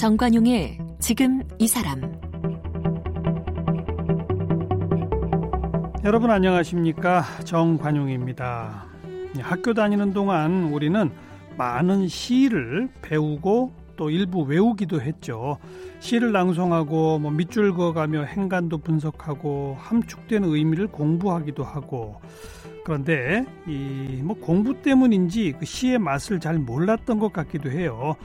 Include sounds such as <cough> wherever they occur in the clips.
정관용의 지금 이 사람 여러분 안녕하십니까 정관용입니다. 학교 다니는 동안 우리는 많은 시를 배우고 또 일부 외우기도 했죠. 시를 낭송하고 뭐 밑줄 그어가며 행간도 분석하고 함축된 의미를 공부하기도 하고 그런데 이 뭐 공부 때문인지 그 시의 맛을 잘 몰랐던 것 같기도 해요.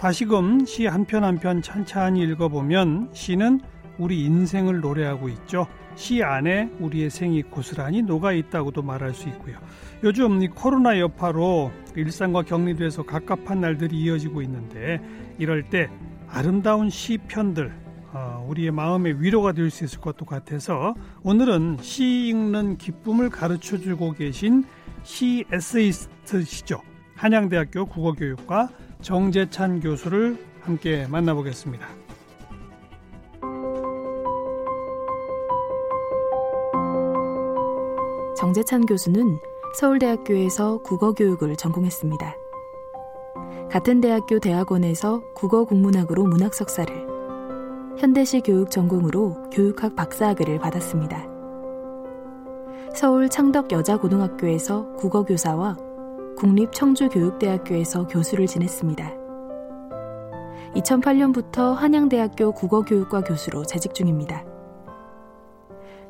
다시금 시 한 편 한 편 찬찬히 읽어보면 시는 우리 인생을 노래하고 있죠. 시 안에 우리의 생이 고스란히 녹아 있다고도 말할 수 있고요. 요즘 이 코로나 여파로 일상과 격리돼서 갑갑한 날들이 이어지고 있는데 이럴 때 아름다운 시편들 어, 우리의 마음의 위로가 될 수 있을 것도 같아서 오늘은 시 읽는 기쁨을 가르쳐 주고 계신 시 에세이스트시죠. 한양대학교 국어교육과 정재찬 교수를 함께 만나보겠습니다. 정재찬 교수는 서울대학교에서 국어교육을 전공했습니다. 같은 대학교 대학원에서 국어국문학으로 문학 석사를, 현대시 교육 전공으로 교육학 박사학위를 받았습니다. 서울 창덕여자고등학교에서 국어교사와 국립청주교육대학교에서 교수를 지냈습니다. 2008년부터 한양대학교 국어교육과 교수로 재직 중입니다.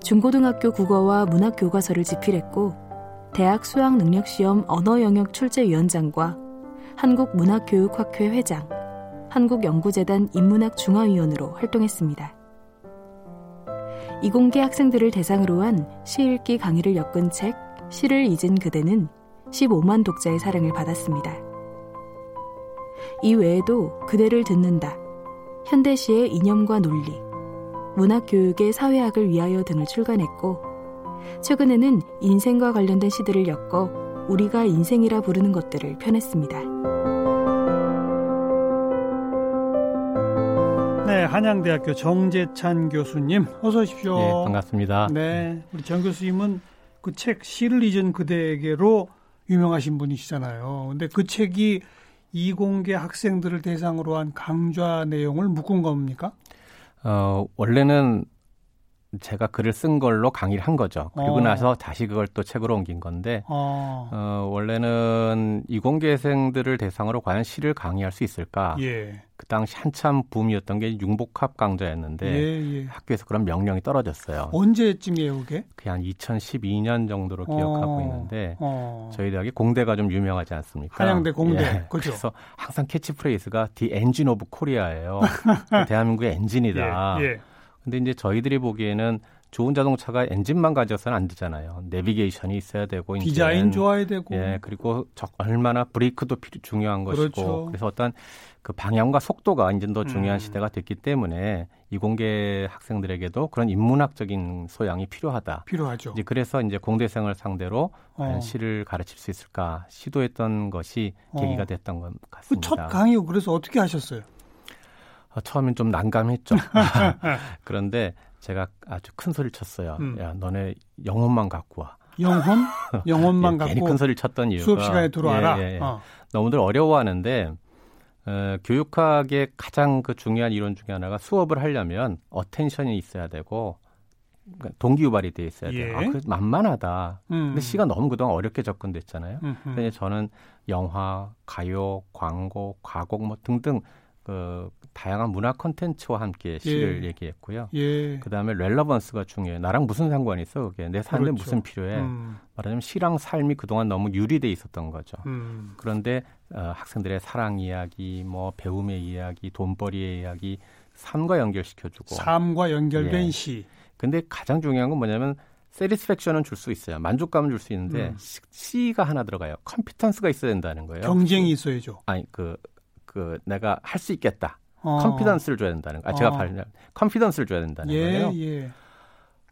중고등학교 국어와 문학 교과서를 집필했고 대학 수학 능력 시험 언어 영역 출제 위원장과 한국 문학 교육 학회 회장, 한국 연구재단 인문학 중화위원으로 활동했습니다. 이공계 학생들을 대상으로 한 시읽기 강의를 엮은 책 시를 잊은 그대는 15만 독자의 사랑을 받았습니다. 이 외에도 그대를 듣는다, 현대시의 이념과 논리, 문학교육의 사회학을 위하여 등을 출간했고 최근에는 인생과 관련된 시들을 엮어 우리가 인생이라 부르는 것들을 펴냈습니다. 네, 한양대학교 정재찬 교수님 어서 오십시오. 네, 반갑습니다. 네, 우리 정 교수님은 그 책 시를 잊은 그대에게로 유명하신 분이시잖아요. 근데 그 책이 이공계 학생들을 대상으로 한 강좌 내용을 묶은 겁니까? 어, 원래는 제가 글을 쓴 걸로 강의를 한 거죠. 그리고 어. 나서 다시 그걸 또 책으로 옮긴 건데, 어, 어, 원래는 이공계생들을 대상으로 과연 시를 강의할 수 있을까? 예, 그 당시 한참 붐이었던 게 융복합 강좌였는데, 예, 예. 학교에서 그런 명령이 떨어졌어요. 언제쯤이에요, 그게? 그게 한 2012년 정도로 기억하고 어, 있는데, 어. 저희 대학이 공대가 좀 유명하지 않습니까? 한양대 공대, 예, 그죠? 그래서 항상 캐치프레이즈가 The Engine of Korea예요. <laughs> 대한민국의 엔진이다. 근데 이제 저희들이 보기에는 좋은 자동차가 엔진만 가져서는 안 되잖아요. 내비게이션이 있어야 되고 디자인 좋아야 되고. 예, 그리고 저, 얼마나 브레이크도 필요, 중요한 것이고 그렇죠. 그래서 어떤 그 방향과 속도가 이제 더 중요한 음. 시대가 됐기 때문에 이공계 학생들에게도 그런 인문학적인 소양이 필요하다. 필요하죠. 이제 그래서 이제 공대생을 상대로 어. 시를 가르칠 수 있을까 시도했던 것이 어. 계기가 됐던 것그 같습니다. 첫 강의 그래서 어떻게 하셨어요? 어, 처음엔 좀 난감했죠. <laughs> 그런데 제가 아주 큰 소리를 쳤어요. 음. 야, 너네 영혼만 갖고 와. 영혼, 영혼만 <laughs> 예, 갖고 괜히 큰 소리를 쳤던 이유가 수업 시간에 들어와라. 예, 예, 예. 어. 너무들 어려워하는데 어, 교육학의 가장 그 중요한 이론 중에 하나가 수업을 하려면 어텐션이 있어야 되고 그러니까 동기 유발이 돼 있어야 돼요. 예. 아, 그 만만하다. 음. 근데 시가 너무 그동안 어렵게 접근됐잖아요. 음흠. 그래서 저는 영화, 가요, 광고, 과곡 뭐 등등 그 다양한 문화 콘텐츠와 함께 시를 예. 얘기했고요. 예. 그다음에 렐러번스가 중요해요. 나랑 무슨 상관이 있어? 그게 내 삶에 그렇죠. 무슨 필요해? 음, 말하자면 시랑 삶이 그동안 너무 유리돼 있었던 거죠. 음. 그런데 어, 학생들의 사랑 이야기, 뭐 배움의 이야기, 돈벌이의 이야기, 삶과 연결시켜주고. 삶과 연결된 예. 시. 근데 가장 중요한 건 뭐냐면 satisfaction은 줄 수 있어요. 만족감은 줄 수 있는데 음. 시- C가 하나 들어가요. competence가 있어야 된다는 거예요. 경쟁이 있어야죠. 아니 그그 내가 할 수 있겠다. 어. confidence를 줘야 된다는 거. 아, 제가 어. 발 confidence를 줘야 된다는 예, 거예요. 예.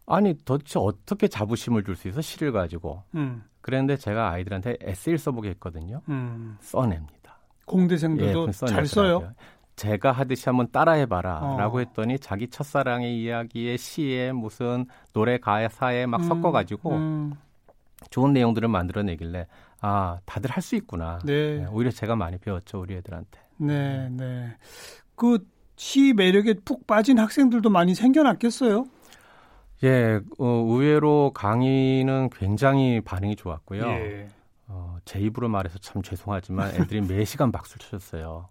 아니 도대체 어떻게 자부심을 줄 수 있어 시를 가지고. 음, 그랬는데 제가 아이들한테 에세이를 써보게 했거든요. 음. 써냅니다. 공대생들도 그럼 잘 써요. 제가 하듯이 한번 따라해봐라 어. 라고 했더니 자기 첫사랑의 이야기에 시에 무슨 노래 가사에 막 음, 섞어가지고 음, 좋은 내용들을 만들어내길래 아 다들 할 수 있구나. 네. 네, 오히려 제가 많이 배웠죠 우리 애들한테. 네, 네. 그 시 매력에 푹 빠진 학생들도 많이 생겨났겠어요? 예, 어, 의외로 강의는 굉장히 반응이 좋았고요. 예. 어, 제 입으로 말해서 참 죄송하지만 애들이 매 <laughs> 시간 박수를 쳐줬어요.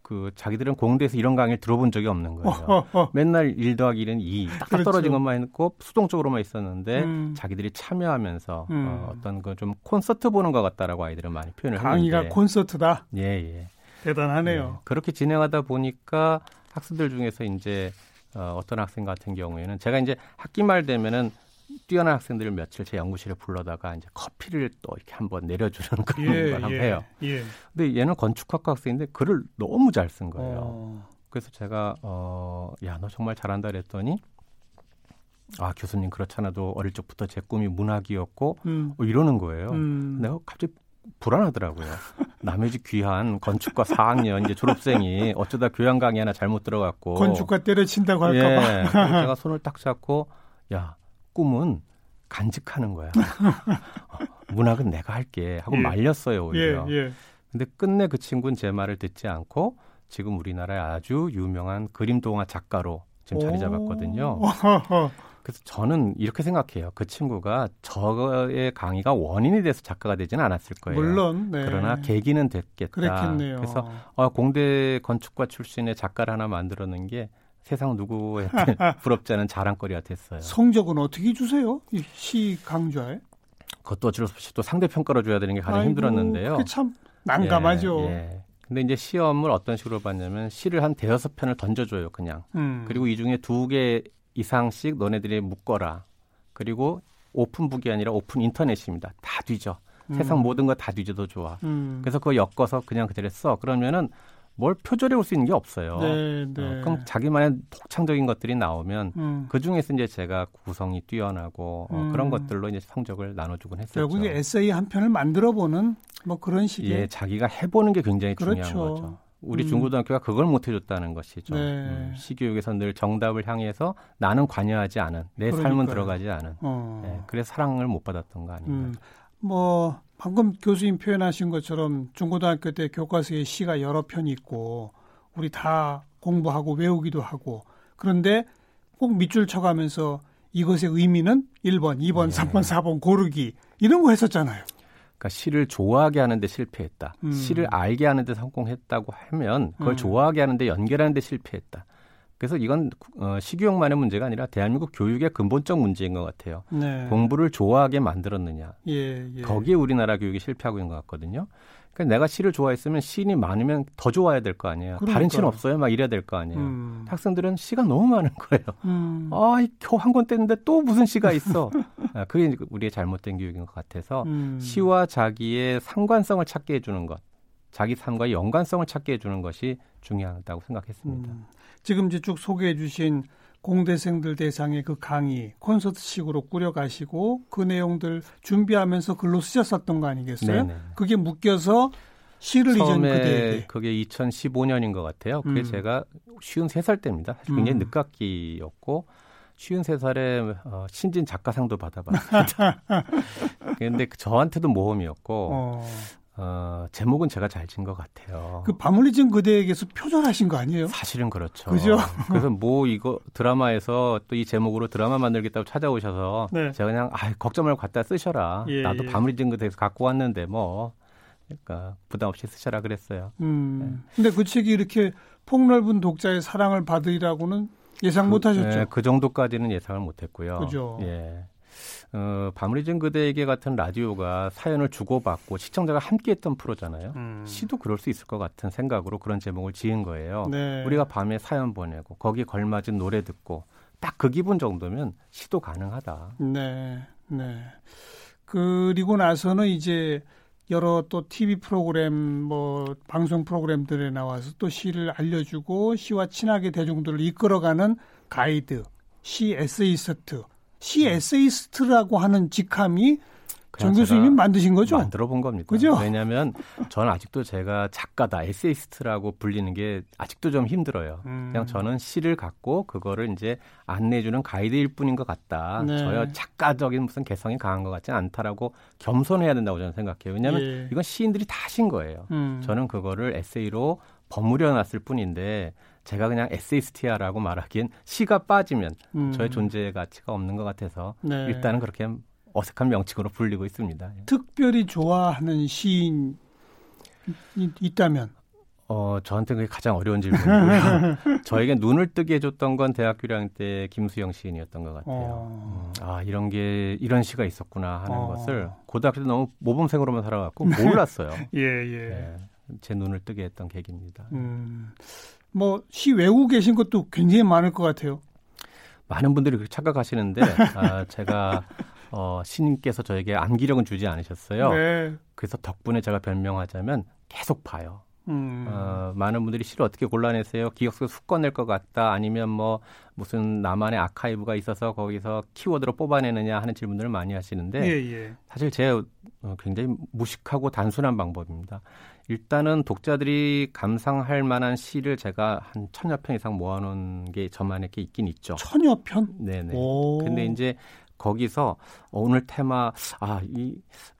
그 자기들은 공대에서 이런 강의를 들어본 적이 없는 거예요. 어, 어, 어. 맨날 1 더하기 1은 2, 딱딱 그렇죠. 떨어진 것만 했고 수동적으로만 있었는데 음. 자기들이 참여하면서 음. 어, 어떤 그 좀 콘서트 보는 것 같다라고 아이들은 많이 표현을 강의가 강의가 콘서트다. 예, 예. 대단하네요. 예. 그렇게 진행하다 보니까 학생들 중에서 이제 어, 어떤 학생 같은 경우에는 제가 이제 학기 말 되면은 뛰어난 학생들을 며칠 제 연구실에 불러다가 이제 커피를 또 이렇게 한번 내려주는 <laughs> 그런 예, 걸 예, 해요. 예. 근데 얘는 건축학과 학생인데 글을 너무 잘 쓴 거예요. 어. 그래서 제가 어, 야, 너 정말 잘한다 그랬더니 아, 교수님 그렇잖아도 어릴 적부터 제 꿈이 문학이었고 음. 어, 이러는 거예요. 음. 내가 갑자기 불안하더라고요. 남의 집 귀한 건축과 4학년 이제 졸업생이 어쩌다 교양 강의 하나 잘못 들어갔고 건축과 때려친다고 할까봐 예, 제가 손을 딱 잡고 야 꿈은 간직하는 거야. 어, 문학은 내가 할게 하고 예. 말렸어요 오히려. 예, 예. 근데 끝내 그 친구는 제 말을 듣지 않고 지금 우리나라의 아주 유명한 그림 동화 작가로 지금 자리 잡았거든요. 그래서 저는 이렇게 생각해요. 그 친구가 저의 강의가 원인이 돼서 작가가 되지는 않았을 거예요. 물론. 네. 그러나 계기는 됐겠다. 그랬겠네요. 그래서 어, 공대 건축과 출신의 작가를 하나 만들어낸 게 세상 누구한테 <laughs> 부럽지 않은 자랑거리가 됐어요. 성적은 어떻게 주세요? 시 강좌에? 그것도 어쩔 수 없이 또 상대평가로 줘야 되는 게 가장 아이고, 힘들었는데요. 참 난감하죠. 예, 예. 근데 이제 시험을 어떤 식으로 봤냐면 시를 한 대여섯 편을 던져줘요, 그냥. 음. 그리고 이 중에 두 개 이상씩 너네들이 묶어라. 그리고 오픈북이 아니라 오픈 인터넷입니다. 다 뒤져. 음. 세상 모든 거 다 뒤져도 좋아. 음. 그래서 그거 엮어서 그냥 그대로 써. 그러면은 뭘 표절해 올 수 있는 게 없어요. 네, 네. 어, 그럼 자기만의 독창적인 것들이 나오면 음. 그 중에서 이제 제가 구성이 뛰어나고 어, 음. 그런 것들로 이제 성적을 나눠주곤 했었죠. 결국에 에세이 한 편을 만들어보는 뭐 그런 식의. 예, 자기가 해보는 게 굉장히 그렇죠. 중요한 거죠. 우리 음. 중고등학교가 그걸 못 해줬다는 것이죠. 네. 음, 시교육에서 늘 정답을 향해서 나는 관여하지 않은 내 그러니까요. 삶은 들어가지 않은. 어. 네, 그래서 사랑을 못 받았던 거 아닌가. 음. 뭐 방금 교수님 표현하신 것처럼 중고등학교 때 교과서에 시가 여러 편이 있고 우리 다 공부하고 외우기도 하고 그런데 꼭 밑줄 쳐가면서 이것의 의미는 1번, 2번, 네. 3번, 4번 고르기 이런 거 했었잖아요. 그러니까 시를 좋아하게 하는데 실패했다. 음. 시를 알게 하는데 성공했다고 하면 그걸 음. 좋아하게 하는데 연결하는데 실패했다. 그래서 이건 어, 시교육만의 문제가 아니라 대한민국 교육의 근본적 문제인 것 같아요. 네. 공부를 좋아하게 만들었느냐. 예, 예. 거기에 우리나라 교육이 실패하고 있는 것 같거든요. 그러니까 내가 시를 좋아했으면 시인이 많으면 더 좋아야 될 거 아니에요. 그러니까. 다른 시는 없어요. 막 이래야 될 거 아니에요. 음. 학생들은 시가 너무 많은 거예요. 음. 아, 겨우 한 권 뗐는데 또 무슨 시가 있어. <laughs> 아, 그게 우리의 잘못된 교육인 것 같아서 음. 시와 자기의 상관성을 찾게 해주는 것, 자기 삶과의 연관성을 찾게 해주는 것이 중요하다고 생각했습니다. 음. 지금 이제 쭉 소개해 주신 공대생들 대상의 그 강의 콘서트식으로 꾸려가시고 그 내용들 준비하면서 글로 쓰셨었던 거 아니겠어요? 네네. 그게 묶여서 시를 그대에게. 그게 2015년인 것 같아요. 그게 음. 제가 53살 때입니다. 사실 굉장히 음. 늦깎이였고 53살에 어, 신진 작가상도 받아봤습니다. <laughs> 근데 그 저한테도 모험이었고 어. 어, 제목은 제가 잘진것 같아요. 그 바물리진 그대에게서 표절하신 거 아니에요? 사실은 그렇죠. 그죠? <laughs> 그래서 뭐 이거 드라마에서 또 이 제목으로 드라마 만들겠다고 찾아오셔서 네. 제가 그냥 아 걱정 말고 갖다 쓰셔라. 예, 나도 예. 바물리진 그대에서 갖고 왔는데 뭐 그러니까 부담 없이 쓰셔라 그랬어요. 음. 네. 근데 그 책이 이렇게 폭넓은 독자의 사랑을 받으리라고는 예상 그, 못 하셨죠? 네, 그 정도까지는 예상을 못 했고요. 그죠. 예. 어, 밤리진 그대에게 같은 라디오가 사연을 주고받고 시청자가 함께했던 프로잖아요. 음. 시도 그럴 수 있을 것 같은 생각으로 그런 제목을 지은 거예요. 네. 우리가 밤에 사연 보내고 거기에 걸맞은 노래 듣고 딱 그 기분 정도면 시도 가능하다. 네, 네. 그리고 나서는 이제 여러 또 TV 프로그램 뭐 방송 프로그램들에 나와서 또 시를 알려주고 시와 친하게 대중들을 이끌어가는 가이드, 시 에세이스트 시 에세이스트라고 하는 직함이 정 교수님이 만드신 거죠? 만들어 본 겁니다. 그죠? 왜냐하면 저는 아직도 제가 작가다, 에세이스트라고 불리는 게 아직도 좀 힘들어요. 음. 그냥 저는 시를 갖고 그거를 이제 안내주는 가이드일 뿐인 것 같다. 네. 저야 작가적인 무슨 개성이 강한 것 같지는 않다라고 겸손해야 된다고 저는 생각해요. 왜냐하면 예. 이건 시인들이 다 하신 거예요. 음. 저는 그거를 에세이로 버무려 놨을 뿐인데 제가 그냥 에세이스티아라고 말하기엔 시가 빠지면 음. 저의 존재 가치가 없는 것 같아서 네. 일단은 그렇게 어색한 명칭으로 불리고 있습니다. 특별히 좋아하는 시인 이, 있다면 어, 저한테 그게 가장 어려운 질문이고요. <laughs> 저에게 눈을 뜨게 해줬던 건 대학교 1학년 때 김수영 시인이었던 것 같아요. 어. 음, 아, 이런 게, 이런 시가 있었구나 하는 어. 것을 고등학교 때 너무 모범생으로만 살아갖고 몰랐어요. <laughs> 예, 예. 네, 제 눈을 뜨게 했던 계기입니다. 음. 뭐 시 외우고 계신 것도 굉장히 많을 것 같아요. 많은 분들이 그렇게 착각하시는데, 아, 제가, 어, 신님께서 저에게 암기력은 주지 않으셨어요. 네. 그래서 덕분에 제가 별명하자면 계속 봐요. 음. 어, 많은 분들이 시를 어떻게 골라내세요? 기억 속에 훅 꺼낼 것 같다. 아니면 뭐 무슨 나만의 아카이브가 있어서 거기서 키워드로 뽑아내느냐 하는 질문들을 많이 하시는데 예, 예. 사실 제 어, 굉장히 무식하고 단순한 방법입니다. 일단은 독자들이 감상할 만한 시를 제가 한 천여 편 이상 모아놓은 게 저만에게 있긴 있죠. 천여 편? 네네. 오. 근데 이제 거기서 어, 오늘 테마 아 이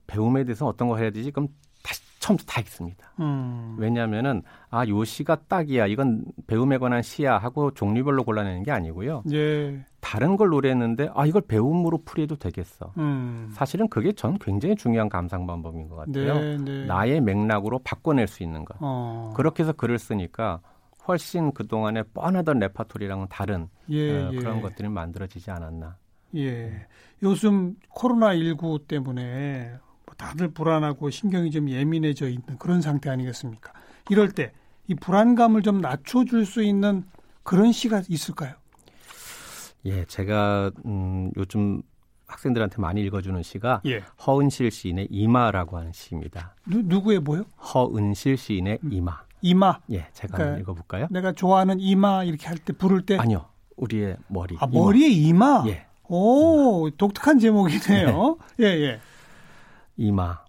배움에 대해서 어떤 거 해야 되지? 그럼 다시 처음부터 다 읽습니다. 음. 왜냐하면은 아 요 시가 딱이야 이건 배움에 관한 시야 하고 종류별로 골라내는 게 아니고요. 예. 다른 걸 노래했는데 아 이걸 배움으로 풀이해도 되겠어. 음. 사실은 그게 전 굉장히 중요한 감상 방법인 것 같아요. 네, 네. 나의 맥락으로 바꿔낼 수 있는 것. 어. 그렇게 해서 글을 쓰니까 훨씬 그 동안에 뻔하던 레파토리랑은 다른 예, 어, 예. 그런 것들이 만들어지지 않았나. 예. 요즘 코로나 19 때문에 뭐 다들 불안하고 신경이 좀 예민해져 있는 그런 상태 아니겠습니까? 이럴 때 이 불안감을 좀 낮춰줄 수 있는 그런 시가 있을까요? 예, 제가 음, 요즘 학생들한테 많이 읽어주는 시가 예. 허은실 시인의 이마라고 하는 시입니다. 누, 누구의 뭐요? 허은실 시인의 이마. 이마. 예, 제가 그러니까 읽어볼까요? 내가 좋아하는 이마 이렇게 할 때 부를 때. 아니요, 우리의 머리. 아, 이마. 머리에 이마? 예, 오, 독특한 제목이네요. 예, 예. 이마.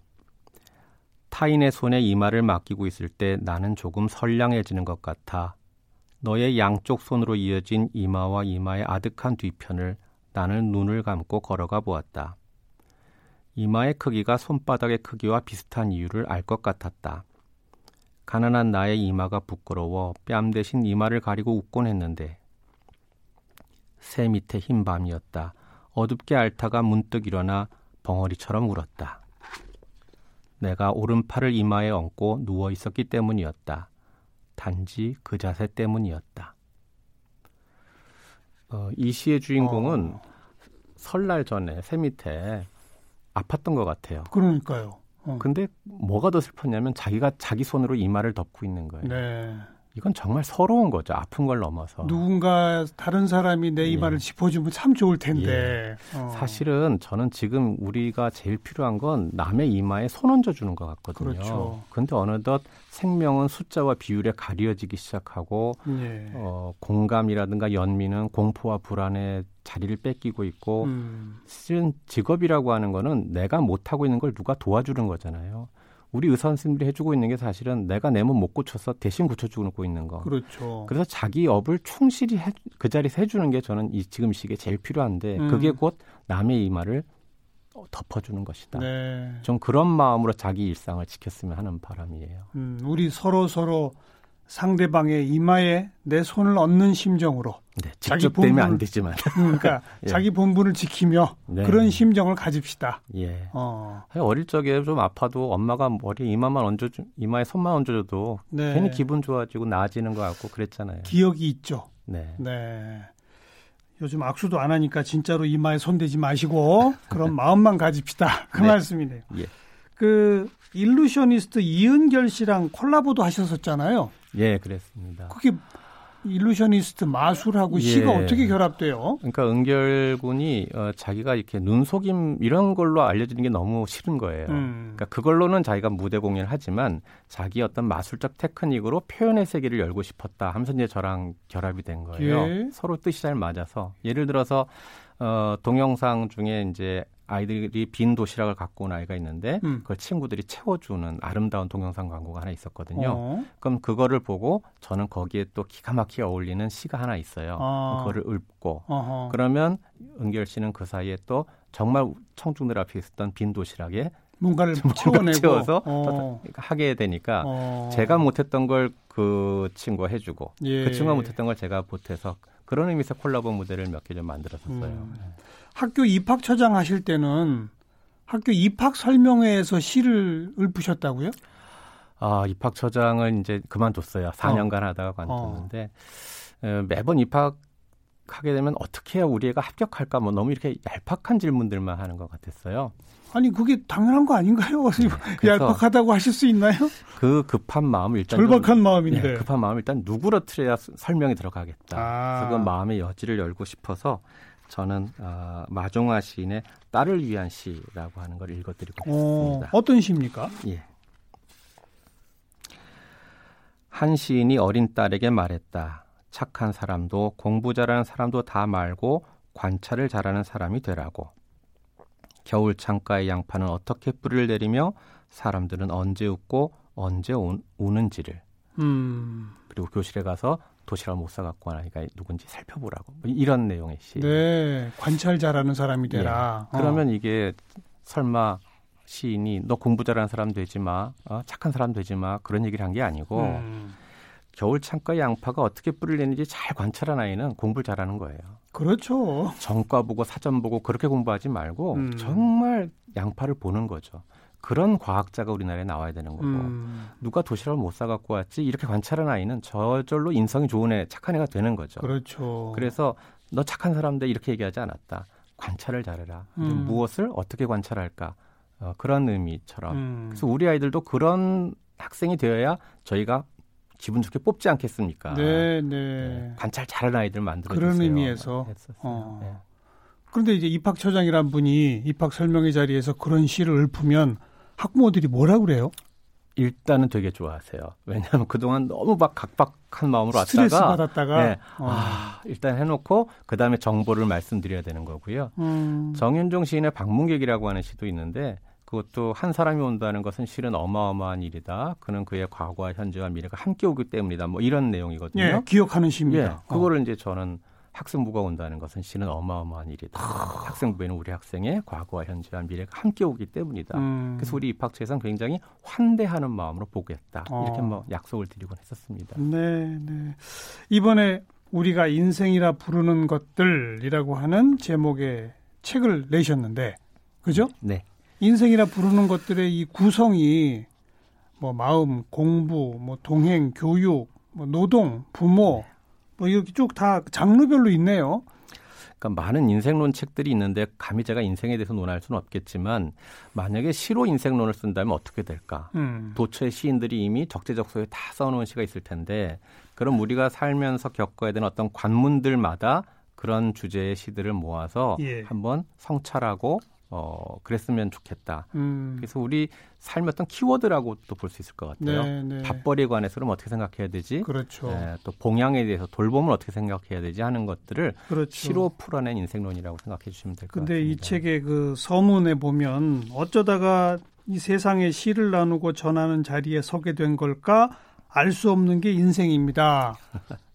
타인의 손에 이마를 맡기고 있을 때 나는 조금 선량해지는 것 같아. 너의 양쪽 손으로 이어진 이마와 이마의 아득한 뒤편을 나는 눈을 감고 걸어가 보았다. 이마의 크기가 손바닥의 크기와 비슷한 이유를 알 것 같았다. 가난한 나의 이마가 부끄러워 뺨 대신 이마를 가리고 웃곤 했는데 새 밑에 흰 밤이었다. 어둡게 앓다가 문득 일어나 벙어리처럼 울었다. 내가 오른팔을 이마에 얹고 누워 있었기 때문이었다. 단지 그 자세 때문이었다. 어, 이 시의 주인공은 어. 설날 전에 새 밑에 아팠던 것 같아요. 그러니까요. 어. 근데 뭐가 더 슬펐냐면 자기가 자기 손으로 이마를 덮고 있는 거예요. 네. 이건 정말 서러운 거죠. 아픈 걸 넘어서. 누군가 다른 사람이 내 이마를 예. 짚어주면 참 좋을 텐데. 어. 사실은 저는 지금 우리가 제일 필요한 건 남의 이마에 손 얹어 주는 것 같거든요. 그렇죠. 근데 어느덧 생명은 숫자와 비율에 가려지기 시작하고 예. 어, 공감이라든가 연민은 공포와 불안에 자리를 뺏기고 있고 음. 실은 직업이라고 하는 거는 내가 못 하고 있는 걸 누가 도와주는 거잖아요. 우리 의사 선생님들이 해주고 있는 게 사실은 내가 내 몸 못 고쳐서 대신 고쳐주고 있는 거. 그렇죠. 그래서 자기 업을 충실히 해, 그 자리에서 해주는 게 저는 이 지금 시기에 제일 필요한데 음. 그게 곧 남의 이마를 덮어주는 것이다. 네. 좀 그런 마음으로 자기 일상을 지켰으면 하는 바람이에요. 음, 우리 서로 서로 상대방의 이마에 내 손을 얹는 심정으로 네, 자기 직접 되면 본분을- 안 되지만 음, 그러니까 <laughs> 예. 자기 본분을 지키며 네. 그런 심정을 가집시다. 예. 어, 어릴 적에 좀 아파도 엄마가 머리에 이마만 얹어주, 이마에 손만 얹어줘도 네. 괜히 기분 좋아지고 나아지는 것 같고 그랬잖아요. 기억이 있죠. 네. 네. 요즘 악수도 안 하니까 진짜로 이마에 손대지 마시고 <laughs> 그런 마음만 가집시다. 그 네. 말씀이네요. 예. 그 일루셔니스트 이은결 씨랑 콜라보도 하셨었잖아요. 예, 그랬습니다. 그게 일루셔니스트 마술하고 예. 시가 어떻게 결합돼요? 그러니까 은결 군이 어, 자기가 이렇게 눈 속임 이런 걸로 알려지는 게 너무 싫은 거예요. 음. 그러니까 그걸로는 자기가 무대 공연을 하지만 자기 어떤 마술적 테크닉으로 표현의 세계를 열고 싶었다 하면서 이제 저랑 결합이 된 거예요. 예. 서로 뜻이 잘 맞아서 예를 들어서 어, 동영상 중에 이제 아이들이 빈 도시락을 갖고 온 아이가 있는데 음. 그걸 친구들이 채워주는 아름다운 동영상 광고가 하나 있었거든요. 어. 그럼 그거를 보고 저는 거기에 또 기가 막히게 어울리는 시가 하나 있어요. 아. 그거를 읊고 어허. 그러면 은결 씨는 그 사이에 또 정말 청중들 앞에 있었던 빈 도시락에 뭔가를 뭔가 <laughs> 채워내고 채워서 어. 하게 되니까 어. 제가 못했던 걸 그 친구가 해주고 예. 그 친구가 못했던 걸 제가 보태서 그런 의미에서 콜라보 무대를 몇개 좀 만들었었어요. 음. 학교 입학처장 하실 때는 학교 입학 설명회에서 시를 읊으셨다고요? 아, 입학처장을 이제 그만뒀어요. 4년간 어. 하다가 관뒀는데 어. 매번 입학 하게 되면 어떻게 해야 우리 애가 합격할까 뭐 너무 이렇게 얄팍한 질문들만 하는 것 같았어요. 아니 그게 당연한 거 아닌가요? <laughs> 네, 얄팍하다고 하실 수 있나요? 그 급한 마음을 일단 절박한 좀, 마음인데 네, 급한 마음을 일단 누구로틀어야 설명이 들어가겠다. 아. 그래서 그 마음의 여지를 열고 싶어서 저는 어, 마종화 시인의 딸을 위한 시라고 하는 걸 읽어드리고 싶습니다. 어, 어떤 시입니까? 예. 한 시인이 어린 딸에게 말했다. 착한 사람도 공부 잘하는 사람도 다 말고 관찰을 잘하는 사람이 되라고. 겨울 창가의 양파는 어떻게 뿌리를 내리며 사람들은 언제 웃고 언제 우, 우는지를. 음. 그리고 교실에 가서 도시락 못 사갖고 하니까 누군지 살펴보라고. 뭐 이런 내용의 시. 네. 관찰 잘하는 사람이 되라. 예. 그러면 어. 이게 설마 시인이 너 공부 잘하는 사람 되지 마, 어? 착한 사람 되지 마 그런 얘기를 한 게 아니고 음. 겨울 창가 양파가 어떻게 뿌리를 내는지 잘 관찰한 아이는 공부를 잘하는 거예요. 그렇죠. 정과 보고 사전 보고 그렇게 공부하지 말고 음. 정말 양파를 보는 거죠. 그런 과학자가 우리나라에 나와야 되는 거고 음. 누가 도시락을 못 사갖고 왔지 이렇게 관찰한 아이는 저절로 인성이 좋은 애 착한 애가 되는 거죠. 그렇죠. 그래서 너 착한 사람들 이렇게 얘기하지 않았다. 관찰을 잘해라. 음. 무엇을 어떻게 관찰할까 어, 그런 의미처럼. 음. 그래서 우리 아이들도 그런 학생이 되어야 저희가 기분 좋게 뽑지 않겠습니까? 네, 네. 네. 관찰 잘하는 아이들 만들어 그런 의미에서. 어. 네. 그런데 이제 입학처장이란 분이 입학 설명회 자리에서 그런 시를 읊으면 학부모들이 뭐라 그래요? 일단은 되게 좋아하세요. 왜냐하면 그동안 너무 막 각박한 마음으로 스트레스 왔다가 받았다가 네. 어. 아, 일단 해놓고 그 다음에 정보를 말씀드려야 되는 거고요. 음. 정윤종 시인의 방문객이라고 하는 시도 있는데 그것도 한 사람이 온다는 것은 실은 어마어마한 일이다. 그는 그의 과거와 현재와 미래가 함께 오기 때문이다. 뭐 이런 내용이거든요. 예, 기억하는 시입니다. 예, 그거를 어. 이제 저는 학생부가 온다는 것은 실은 어마어마한 일이다. 학생부에는 우리 학생의 과거와 현재와 미래가 함께 오기 때문이다. 음. 그래서 우리 입학처에서는 굉장히 환대하는 마음으로 보겠다. 어. 이렇게 뭐 약속을 드리곤 했었습니다. 네, 네. 이번에 우리가 인생이라 부르는 것들이라고 하는 제목의 책을 내셨는데, 그죠? 네. 인생이라 부르는 것들의 이 구성이 뭐 마음, 공부, 뭐 동행, 교육, 뭐 노동, 부모, 뭐 이렇게 쭉 다 장르별로 있네요. 그러니까 많은 인생론 책들이 있는데 감히 제가 인생에 대해서 논할 수는 없겠지만 만약에 시로 인생론을 쓴다면 어떻게 될까? 음. 도처의 시인들이 이미 적재적소에 다 써놓은 시가 있을 텐데 그럼 우리가 살면서 겪어야 되는 어떤 관문들마다 그런 주제의 시들을 모아서 예. 한번 성찰하고 어, 그랬으면 좋겠다. 음. 그래서 우리 삶의 어떤 키워드라고 또볼수 있을 것 같아요. 네, 네. 밥벌이에 관해서는 어떻게 생각해야 되지? 그렇죠. 네, 또 봉양에 대해서 돌봄을 어떻게 생각해야 되지 하는 것들을 그렇죠. 시로 풀어낸 인생론이라고 생각해 주시면 될 것 같습니다. 근데 이 책의 그 서문에 보면 어쩌다가 이 세상에 시를 나누고 전하는 자리에 서게 된 걸까? 알 수 없는 게 인생입니다.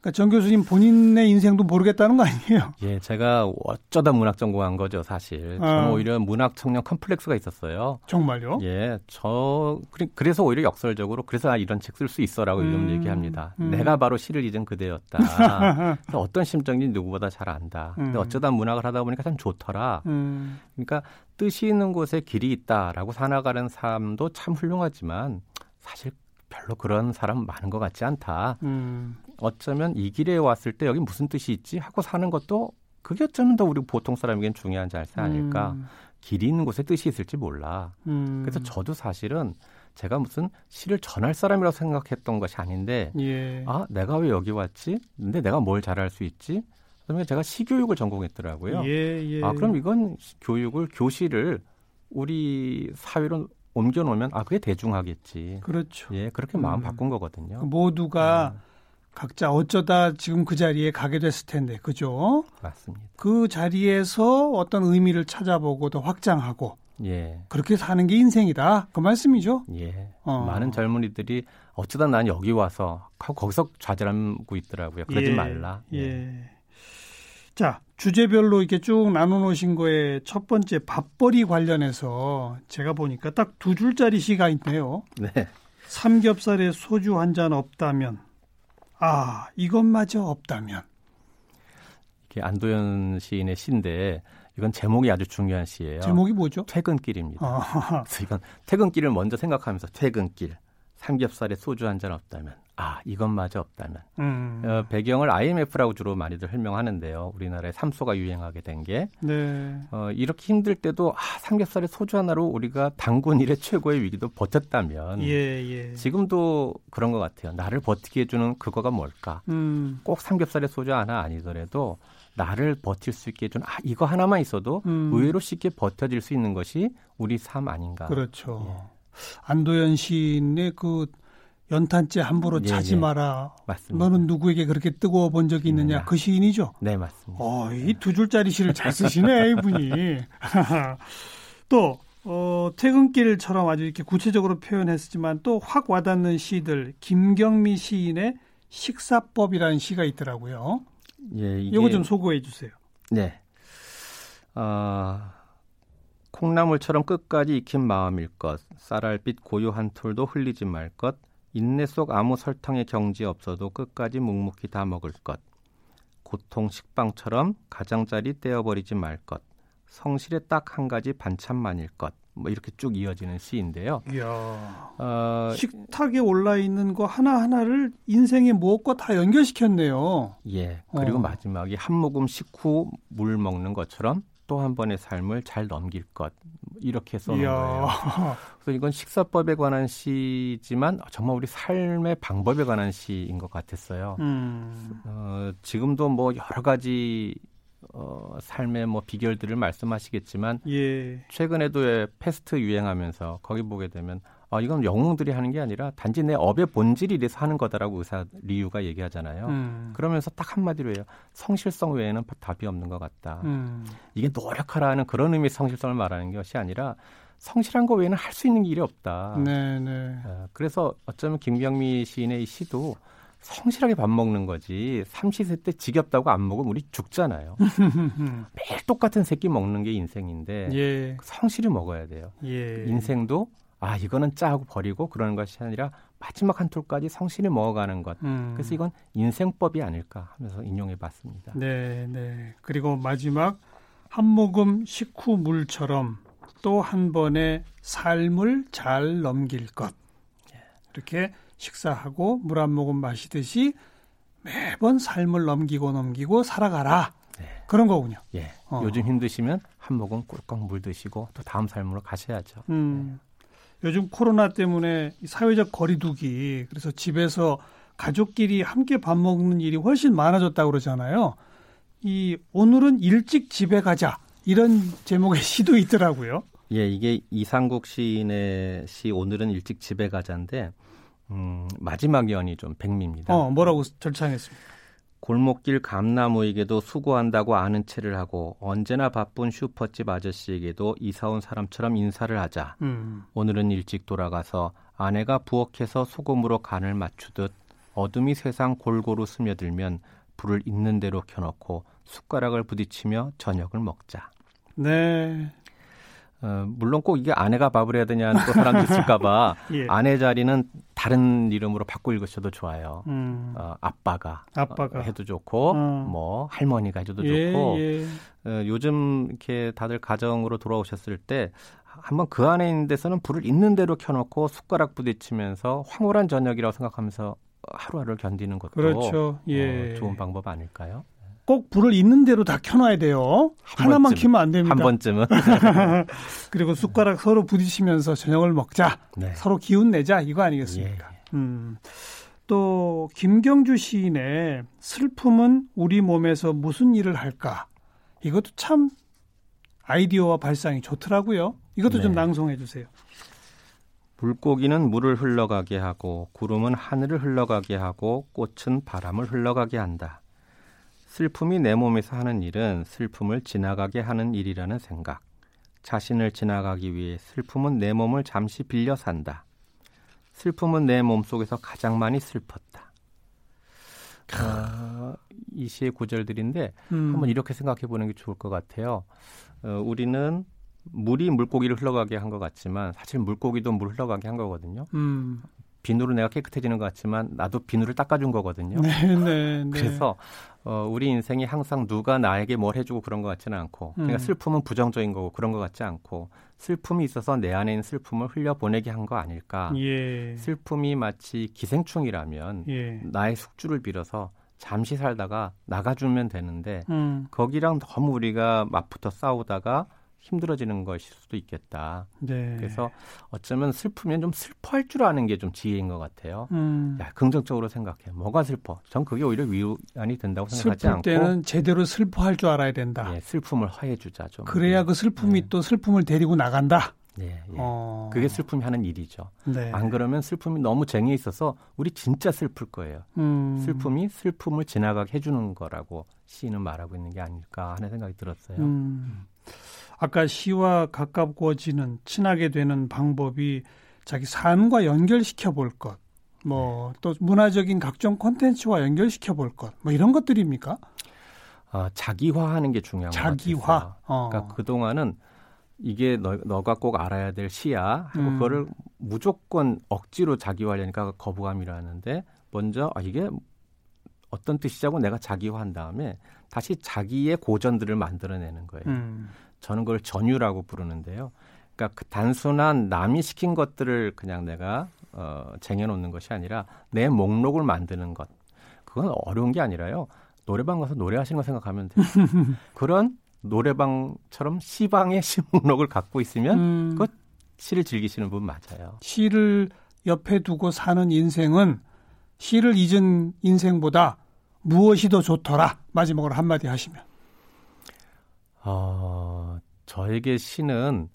그러니까 정 교수님 본인의 인생도 모르겠다는 거 아니에요? <laughs> 예, 제가 어쩌다 문학 전공한 거죠, 사실. 저는 아. 오히려 문학 청년 컴플렉스가 있었어요. 정말요? 예, 저 그래서 오히려 역설적으로 그래서 아, 이런 책 쓸 수 있어라고 음, 요즘 얘기합니다. 음. 내가 바로 시를 잊은 그대였다. <laughs> 어떤 심정인지 누구보다 잘 안다. 음. 근데 어쩌다 문학을 하다 보니까 참 좋더라. 음. 그러니까 뜻이 있는 곳에 길이 있다라고 살아가는 사람도 참 훌륭하지만 사실 별로 그런 사람 많은 것 같지 않다. 음. 어쩌면 이 길에 왔을 때 여기 무슨 뜻이 있지 하고 사는 것도 그게 어쩌면 더 우리 보통 사람에겐 중요한 잘세 아닐까. 음. 길이 있는 곳에 뜻이 있을지 몰라. 음. 그래서 저도 사실은 제가 무슨 시를 전할 사람이라고 생각했던 것이 아닌데, 예. 아 내가 왜 여기 왔지? 근데 내가 뭘 잘할 수 있지? 그러면 제가 시교육을 전공했더라고요. 예, 예. 아 그럼 이건 교육을 교실을 우리 사회로 옮겨놓으면 아 그게 대중하겠지. 그렇죠. 예, 그렇게 마음 음. 바꾼 거거든요. 모두가 음. 각자 어쩌다 지금 그 자리에 가게 됐을 텐데, 그죠? 맞습니다. 그 자리에서 어떤 의미를 찾아보고 더 확장하고, 예. 그렇게 사는 게 인생이다. 그 말씀이죠? 예. 어. 많은 젊은이들이 어쩌다 난 여기 와서 거기서 좌절하고 있더라고요. 그러지 예. 말라. 예. 예. 자, 주제별로 이렇게 쭉 나눠 놓으신 거에 첫 번째 밥벌이 관련해서 제가 보니까 딱 두 줄짜리 시가 있네요. 네. 삼겹살에 소주 한 잔 없다면 아, 이것마저 없다면. 이게 안도현 시인의 시인데 이건 제목이 아주 중요한 시예요. 제목이 뭐죠? 퇴근길입니다. 아, 그래서 이건 퇴근길을 먼저 생각하면서 퇴근길, 삼겹살에 소주 한 잔 없다면, 아 이것마저 없다면. 음, 어, 배경을 IMF라고 주로 많이들 설명하는데요. 우리나라에 삼소가 유행하게 된 게. 네. 어, 이렇게 힘들 때도 아, 삼겹살에 소주 하나로 우리가 당군 일의 최고의 위기도 버텼다면 예, 예. 지금도 그런 것 같아요. 나를 버티게 해주는 그거가 뭘까? 음, 꼭 삼겹살에 소주 하나 아니더라도 나를 버틸 수 있게 해주는 아 이거 하나만 있어도 음. 의외로 쉽게 버텨질 수 있는 것이 우리 삶 아닌가. 그렇죠. 예. 안도현 시인의 그 연탄재 함부로 예, 차지 예. 마라. 맞습니다. 너는 누구에게 그렇게 뜨거워 본 적이 있느냐? 음. 그 시인이죠. 네 맞습니다. 어, 이 두 줄짜리 시를 잘 쓰시네, <laughs> 이분이. <laughs> 또, 어, 퇴근길처럼 아주 이렇게 구체적으로 표현했지만 또 확 와닿는 시들, 김경미 시인의 식사법이라는 시가 있더라고요. 예, 이게 이거 좀 소개해 주세요. 네. 아, 콩나물처럼 끝까지 익힌 마음일 것, 쌀알빛 고요 한 톨도 흘리지 말 것, 인내 속 아무 설탕의 경지 없어도 끝까지 묵묵히 다 먹을 것, 고통 식빵처럼 가장자리 떼어버리지 말 것, 성실에 딱한 가지 반찬만일 것, 뭐 이렇게 쭉 이어지는 시인데요. 이야. 어, 식탁에 올라 있는 거 하나 하나를 인생의 무엇과 다 연결시켰네요. 예. 그리고 어. 마지막에 한 모금 식후 물 먹는 것처럼 또 한 번의 삶을 잘 넘길 것 이렇게 써놓은 거예요. 이야. 그래서 이건 식사법에 관한 시지만 정말 우리 삶의 방법에 관한 시인 것 같았어요. 음. 어, 지금도 뭐 여러 가지 어, 삶의 뭐 비결들을 말씀하시겠지만 예. 최근에도 왜 패스트 유행하면서 거기 보게 되면 아 이건 영웅들이 하는 게 아니라 단지 내 업의 본질이 이래서 하는 거다라고 의사 리유가 얘기하잖아요. 음. 그러면서 딱 한마디로 해요. 성실성 외에는 답이 없는 것 같다. 음. 이게 노력하라는 그런 의미 의 성실성을 말하는 것이 아니라 성실한 거 외에는 할 수 있는 일이 없다. 네, 네. 어, 그래서 어쩌면 김경미 시인의 이 시도 성실하게 밥 먹는 거지 삼시세 때 지겹다고 안 먹으면 우리 죽잖아요. <laughs> 매일 똑같은 새끼 먹는 게 인생인데 예. 성실히 먹어야 돼요. 예. 인생도 아 이거는 짜고 버리고 그러는 것이 아니라 마지막 한 톨까지 성실히 먹어가는 것. 음. 그래서 이건 인생법이 아닐까 하면서 인용해봤습니다. 네, 네. 그리고 마지막 한 모금 식후 물처럼 또 한 번의 삶을 잘 넘길 것. 이렇게 식사하고 물 한 모금 마시듯이 매번 삶을 넘기고 넘기고 살아가라. 네. 그런 거군요. 예, 어. 요즘 힘드시면 한 모금 꿀꺽 물 드시고 또 다음 삶으로 가셔야죠. 음. 요즘 코로나 때문에 이 사회적 거리두기 그래서 집에서 가족끼리 함께 밥 먹는 일이 훨씬 많아졌다고 그러잖아요. 이 오늘은 일찍 집에 가자 이런 제목의 <laughs> 시도 있더라고요. 예, 이게 이상국 시인의 시 오늘은 일찍 집에 가자인데 음, 마지막 연이 좀 백미입니다. 어 뭐라고 절창했습니까? 골목길 감나무에게도 수고한다고 아는 체를 하고 언제나 바쁜 슈퍼집 아저씨에게도 이사 온 사람처럼 인사를 하자. 음, 오늘은 일찍 돌아가서 아내가 부엌에서 소금으로 간을 맞추듯 어둠이 세상 골고루 스며들면 불을 있는 대로 켜놓고 숟가락을 부딪히며 저녁을 먹자. 네, 어, 물론 꼭 이게 아내가 밥을 해야 되냐는 또 사람도 있을까봐 <laughs> 예, 아내 자리는 다른 이름으로 바꿔 읽으셔도 좋아요. 음, 어, 아빠가, 아빠가. 어, 해도 좋고, 어. 뭐 할머니가 해도 예, 좋고, 예, 어, 요즘 이렇게 다들 가정으로 돌아오셨을 때 한번 그 안에 있는 데서는 불을 있는 대로 켜놓고 숟가락 부딪히면서 황홀한 저녁이라고 생각하면서 하루하루를 견디는 것도 그렇죠. 예, 어, 좋은 방법 아닐까요? 꼭 불을 있는 대로 다 켜놔야 돼요. 한 하나만 번쯤, 켜면 안 됩니다. 한 번쯤은 <laughs> 그리고 숟가락 서로 부딪히면서 저녁을 먹자. 네. 서로 기운 내자 이거 아니겠습니까? 음. 또 김경주 시인의 슬픔은 우리 몸에서 무슨 일을 할까? 이것도 참 아이디어와 발상이 좋더라고요. 이것도 좀 네. 낭송해 주세요. 물고기는 물을 흘러가게 하고 구름은 하늘을 흘러가게 하고 꽃은 바람을 흘러가게 한다. 슬픔이 내 몸에서 하는 일은 슬픔을 지나가게 하는 일이라는 생각. 자신을 지나가기 위해 슬픔은 내 몸을 잠시 빌려 산다. 슬픔은 내 몸 속에서 가장 많이 슬펐다. 어, 이 시의 구절들인데 음. 한번 이렇게 생각해 보는 게 좋을 것 같아요. 어, 우리는 물이 물고기를 흘러가게 한 것 같지만 사실 물고기도 물 흘러가게 한 거거든요. 음. 비누로 내가 깨끗해지는 것 같지만 나도 비누를 닦아준 거거든요. 네, 네, 네. 그래서 어, 우리 인생이 항상 누가 나에게 뭘 해주고 그런 것 같지는 않고, 그러니까 음. 슬픔은 부정적인 거고 그런 것 같지 않고 슬픔이 있어서 내 안에 있는 슬픔을 흘려보내게 한 거 아닐까. 예. 슬픔이 마치 기생충이라면 예. 나의 숙주를 빌어서 잠시 살다가 나가주면 되는데 음. 거기랑 너무 우리가 맞붙어 싸우다가 힘들어지는 것일 수도 있겠다. 네. 그래서 어쩌면 슬프면 좀 슬퍼할 줄 아는 게 좀 지혜인 것 같아요. 음. 야, 긍정적으로 생각해. 뭐가 슬퍼? 전 그게 오히려 위안이 된다고 생각하지 않고. 슬플 때는 제대로 슬퍼할 줄 알아야 된다. 예, 슬픔을 화해주자 좀. 그래야 그 슬픔이 네. 또 슬픔을 데리고 나간다. 네, 예. 어. 그게 슬픔이 하는 일이죠. 네. 안 그러면 슬픔이 너무 쟁여 있어서 우리 진짜 슬플 거예요. 음. 슬픔이 슬픔을 지나가게 해주는 거라고 시인은 말하고 있는 게 아닐까 하는 생각이 들었어요. 음. 아까 시와 가까워지는 친하게 되는 방법이 자기 삶과 연결시켜 볼 것, 뭐또 네. 문화적인 각종 콘텐츠와 연결시켜 볼 것, 뭐 이런 것들입니까? 어, 자기화하는 게 중요한 자기화. 것 같아요. 어. 그러니까 그 동안은 이게 너, 너가 꼭 알아야 될 시야 하고 음. 그거를 무조건 억지로 자기화하려니까 거부감이라는데 먼저 아, 이게 어떤 뜻이자고 내가 자기화한 다음에 다시 자기의 고전들을 만들어내는 거예요. 음. 저는 그걸 전유라고 부르는데요. 그러니까 그 단순한 남이 시킨 것들을 그냥 내가 어, 쟁여놓는 것이 아니라 내 목록을 만드는 것. 그건 어려운 게 아니라요. 노래방 가서 노래하시는 거 생각하면 돼요. <laughs> 그런 노래방처럼 시방의 시 <laughs> 목록을 갖고 있으면 음. 그 시를 즐기시는 분 맞아요. 시를 옆에 두고 사는 인생은 시를 잊은 인생보다 무엇이 더 좋더라. 마지막으로 한마디 하시면. 어, 저에게 시는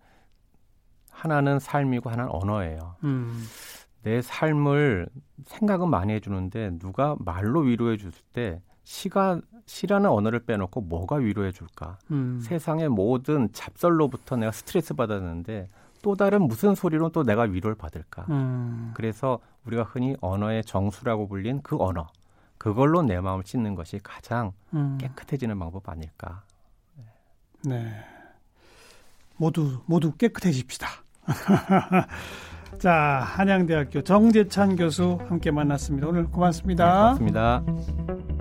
하나는 삶이고 하나는 언어예요. 음. 내 삶을 생각은 많이 해주는데 누가 말로 위로해 줄 때 시가 시라는 언어를 빼놓고 뭐가 위로해 줄까? 음. 세상의 모든 잡설로부터 내가 스트레스 받았는데 또 다른 무슨 소리로 또 내가 위로를 받을까? 음. 그래서 우리가 흔히 언어의 정수라고 불린 그 언어 그걸로 내 마음을 찢는 것이 가장 음. 깨끗해지는 방법 아닐까? 네. 모두 모두 깨끗해집시다. <laughs> 자, 한양대학교 정재찬 교수 함께 만났습니다. 오늘 고맙습니다. 네, 고맙습니다.